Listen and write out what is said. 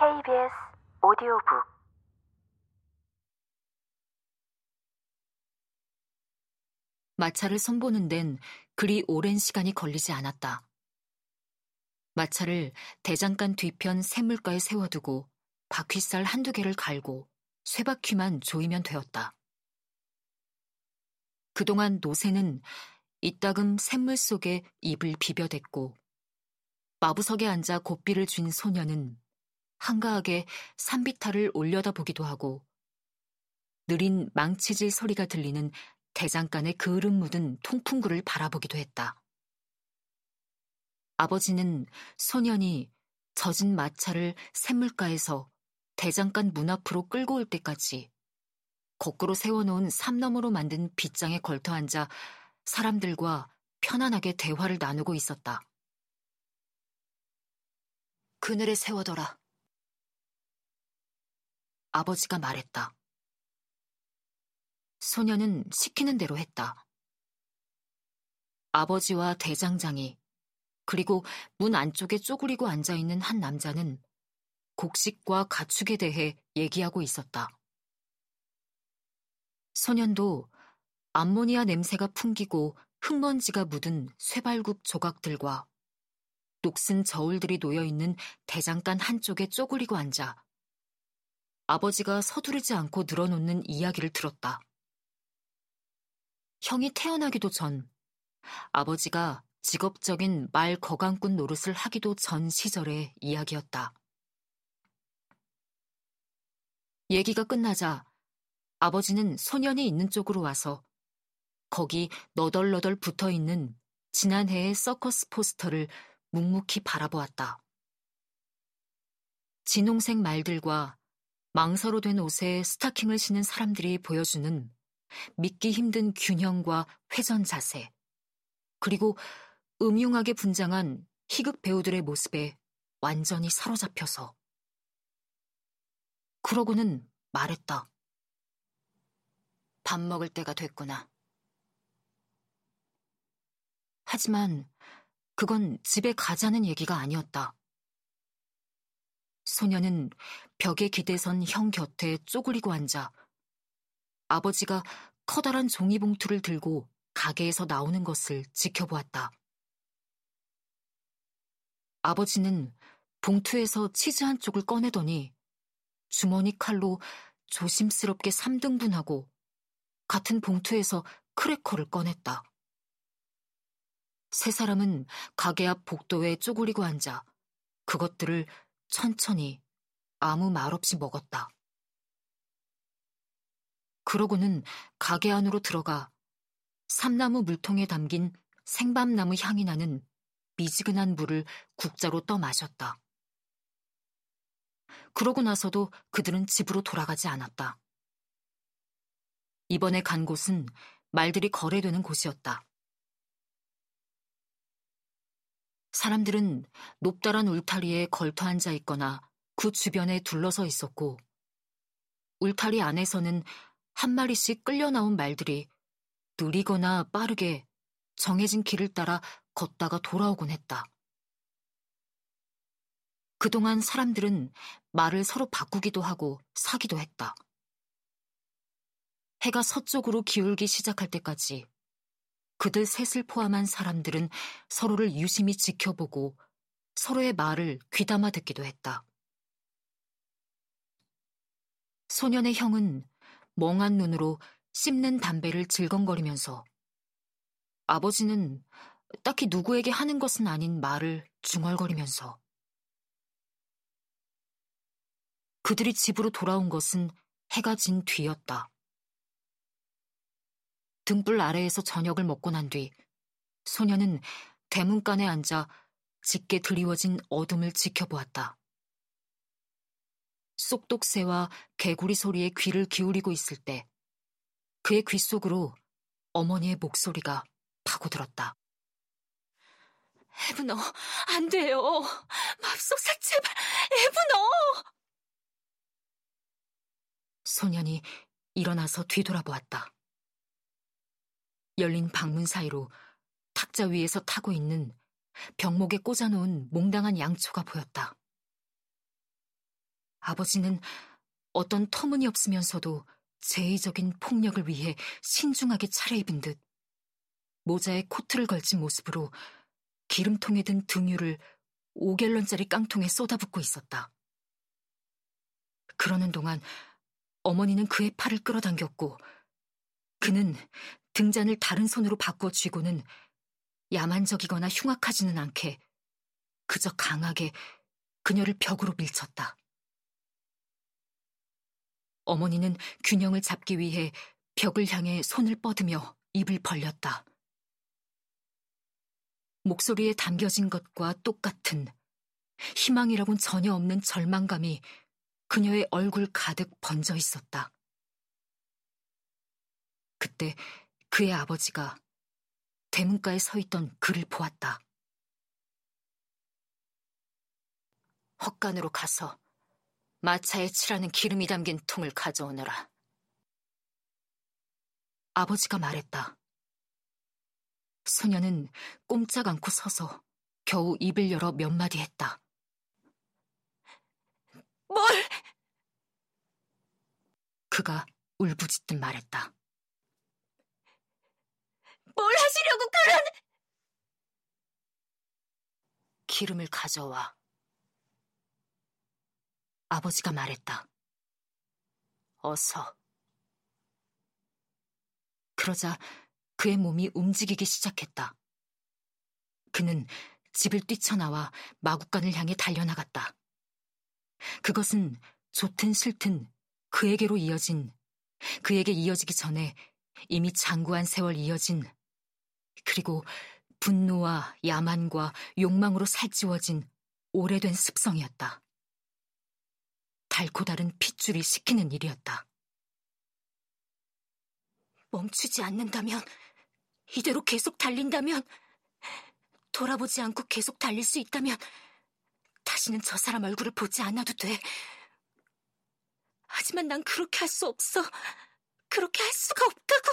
KBS 오디오북 마차를 선보는 데는 그리 오랜 시간이 걸리지 않았다. 마차를 대장간 뒤편 샘물가에 세워두고 바퀴살 한두 개를 갈고 쇠바퀴만 조이면 되었다. 그동안 노새는 이따금 샘물 속에 입을 비벼댔고 마부석에 앉아 고삐를 쥔 소녀는 한가하게 산비탈을 올려다보기도 하고 느린 망치질 소리가 들리는 대장간에 그을음 묻은 통풍구를 바라보기도 했다. 아버지는 소년이 젖은 마차를 샘물가에서 대장간 문 앞으로 끌고 올 때까지 거꾸로 세워놓은 삼너머로 만든 빗장에 걸터 앉아 사람들과 편안하게 대화를 나누고 있었다. 그늘에 세워둬라. 아버지가 말했다. 소녀는 시키는 대로 했다. 아버지와 대장장이 그리고 문 안쪽에 쪼그리고 앉아 있는 한 남자는 곡식과 가축에 대해 얘기하고 있었다. 소년도 암모니아 냄새가 풍기고 흙먼지가 묻은 쇠발굽 조각들과 녹슨 저울들이 놓여 있는 대장간 한쪽에 쪼그리고 앉아 아버지가 서두르지 않고 늘어놓는 이야기를 들었다. 형이 태어나기도 전 아버지가 직업적인 말 거강꾼 노릇을 하기도 전 시절의 이야기였다. 얘기가 끝나자 아버지는 소년이 있는 쪽으로 와서 거기 너덜너덜 붙어 있는 지난해의 서커스 포스터를 묵묵히 바라보았다. 진홍색 말들과 망서로 된 옷에 스타킹을 신은 사람들이 보여주는 믿기 힘든 균형과 회전 자세, 그리고 음흉하게 분장한 희극 배우들의 모습에 완전히 사로잡혀서. 그러고는 말했다. 밥 먹을 때가 됐구나. 하지만 그건 집에 가자는 얘기가 아니었다. 소녀는 벽에 기대선 형 곁에 쪼그리고 앉아 아버지가 커다란 종이봉투를 들고 가게에서 나오는 것을 지켜보았다. 아버지는 봉투에서 치즈 한 쪽을 꺼내더니 주머니 칼로 조심스럽게 3등분하고 같은 봉투에서 크래커를 꺼냈다. 세 사람은 가게 앞 복도에 쪼그리고 앉아 그것들을 천천히 아무 말 없이 먹었다. 그러고는 가게 안으로 들어가 삼나무 물통에 담긴 생밤나무 향이 나는 미지근한 물을 국자로 떠 마셨다. 그러고 나서도 그들은 집으로 돌아가지 않았다. 이번에 간 곳은 말들이 거래되는 곳이었다. 사람들은 높다란 울타리에 걸터 앉아 있거나 그 주변에 둘러서 있었고, 울타리 안에서는 한 마리씩 끌려 나온 말들이 느리거나 빠르게 정해진 길을 따라 걷다가 돌아오곤 했다. 그동안 사람들은 말을 서로 바꾸기도 하고 사기도 했다. 해가 서쪽으로 기울기 시작할 때까지 그들 셋을 포함한 사람들은 서로를 유심히 지켜보고 서로의 말을 귀담아 듣기도 했다. 소년의 형은 멍한 눈으로 씹는 담배를 질겅거리면서 아버지는 딱히 누구에게 하는 것은 아닌 말을 중얼거리면서 그들이 집으로 돌아온 것은 해가 진 뒤였다. 등불 아래에서 저녁을 먹고 난 뒤 소녀는 대문간에 앉아 짙게 드리워진 어둠을 지켜보았다. 쏙독새와 개구리 소리에 귀를 기울이고 있을 때 그의 귀 속으로 어머니의 목소리가 파고들었다. 에브너, 안 돼요. 맙속사 제발, 에브너! 소년이 일어나서 뒤돌아보았다. 열린 방문 사이로 탁자 위에서 타고 있는 병목에 꽂아놓은 몽당한 양초가 보였다. 아버지는 어떤 터무니없으면서도 제의적인 폭력을 위해 신중하게 차려입은 듯 모자에 코트를 걸친 모습으로 기름통에 든 등유를 5갤런짜리 깡통에 쏟아붓고 있었다. 그러는 동안 어머니는 그의 팔을 끌어당겼고 그는 등잔을 다른 손으로 바꿔 쥐고는 야만적이거나 흉악하지는 않게 그저 강하게 그녀를 벽으로 밀쳤다. 어머니는 균형을 잡기 위해 벽을 향해 손을 뻗으며 입을 벌렸다. 목소리에 담겨진 것과 똑같은 희망이라곤 전혀 없는 절망감이 그녀의 얼굴 가득 번져 있었다. 그때 그의 아버지가 대문가에 서 있던 그를 보았다. 헛간으로 가서 마차에 칠하는 기름이 담긴 통을 가져오너라. 아버지가 말했다. 소녀는 꼼짝 않고 서서 겨우 입을 열어 몇 마디 했다. 뭘? 그가 울부짖듯 말했다. 뭘 하시려고 그런... 기름을 가져와. 아버지가 말했다. 어서. 그러자 그의 몸이 움직이기 시작했다. 그는 집을 뛰쳐나와 마구간을 향해 달려나갔다. 그것은 좋든 싫든 그에게로 이어진, 그에게 이어지기 전에 이미 장구한 세월 이어진, 그리고 분노와 야만과 욕망으로 살찌워진 오래된 습성이었다. 달고 다른 핏줄이 시키는 일이었다. 멈추지 않는다면, 이대로 계속 달린다면, 돌아보지 않고 계속 달릴 수 있다면, 다시는 저 사람 얼굴을 보지 않아도 돼. 하지만 난 그렇게 할 수 없어. 그렇게 할 수가 없다고.